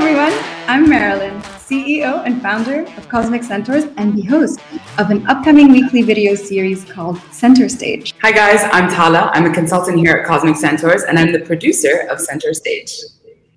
I'm Marilyn, CEO and founder of Cosmic Centaurs and the host of an upcoming weekly video series called Center Stage. Hi, guys, I'm Tala. I'm a consultant here at Cosmic Centaurs and I'm the producer of Center Stage.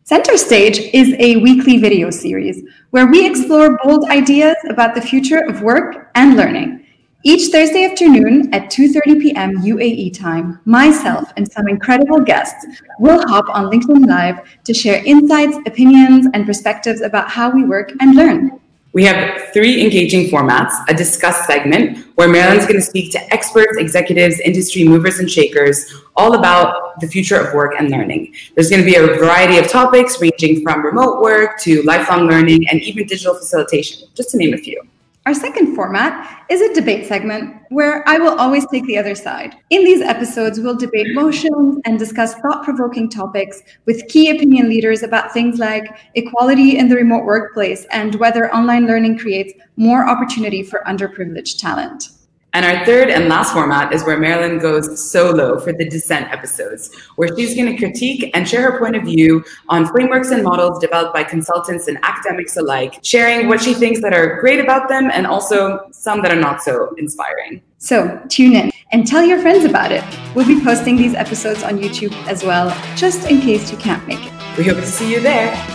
Center Stage is a weekly video series where we explore bold ideas about the future of work and learning. Each Thursday afternoon at 2:30 p.m. UAE time, myself and some incredible guests will hop on LinkedIn Live to share insights, opinions, and perspectives about how we work and learn. We have three engaging formats a discuss segment, where Marilyn's going to speak to experts, executives, industry movers, and shakers all about the future of work and learning. There's going to be a variety of topics ranging from remote work to lifelong learning and even digital facilitation, just to name a few. Our second format is a debate segment where I will always take the other side. In these episodes, we'll debate motions and discuss thought provoking topics with key opinion leaders about things like equality in the remote workplace and whether online learning creates more opportunity for underprivileged talent. And our third and last format is where Marilyn goes solo for the Dissent episodes, where she's going to critique and share her point of view on frameworks and models developed by consultants and academics alike, sharing what she thinks that are great about them and also some that are not so inspiring. So tune in and tell your friends about it. We'll be posting these episodes on YouTube as well, just in case you can't make it. We hope to see you there.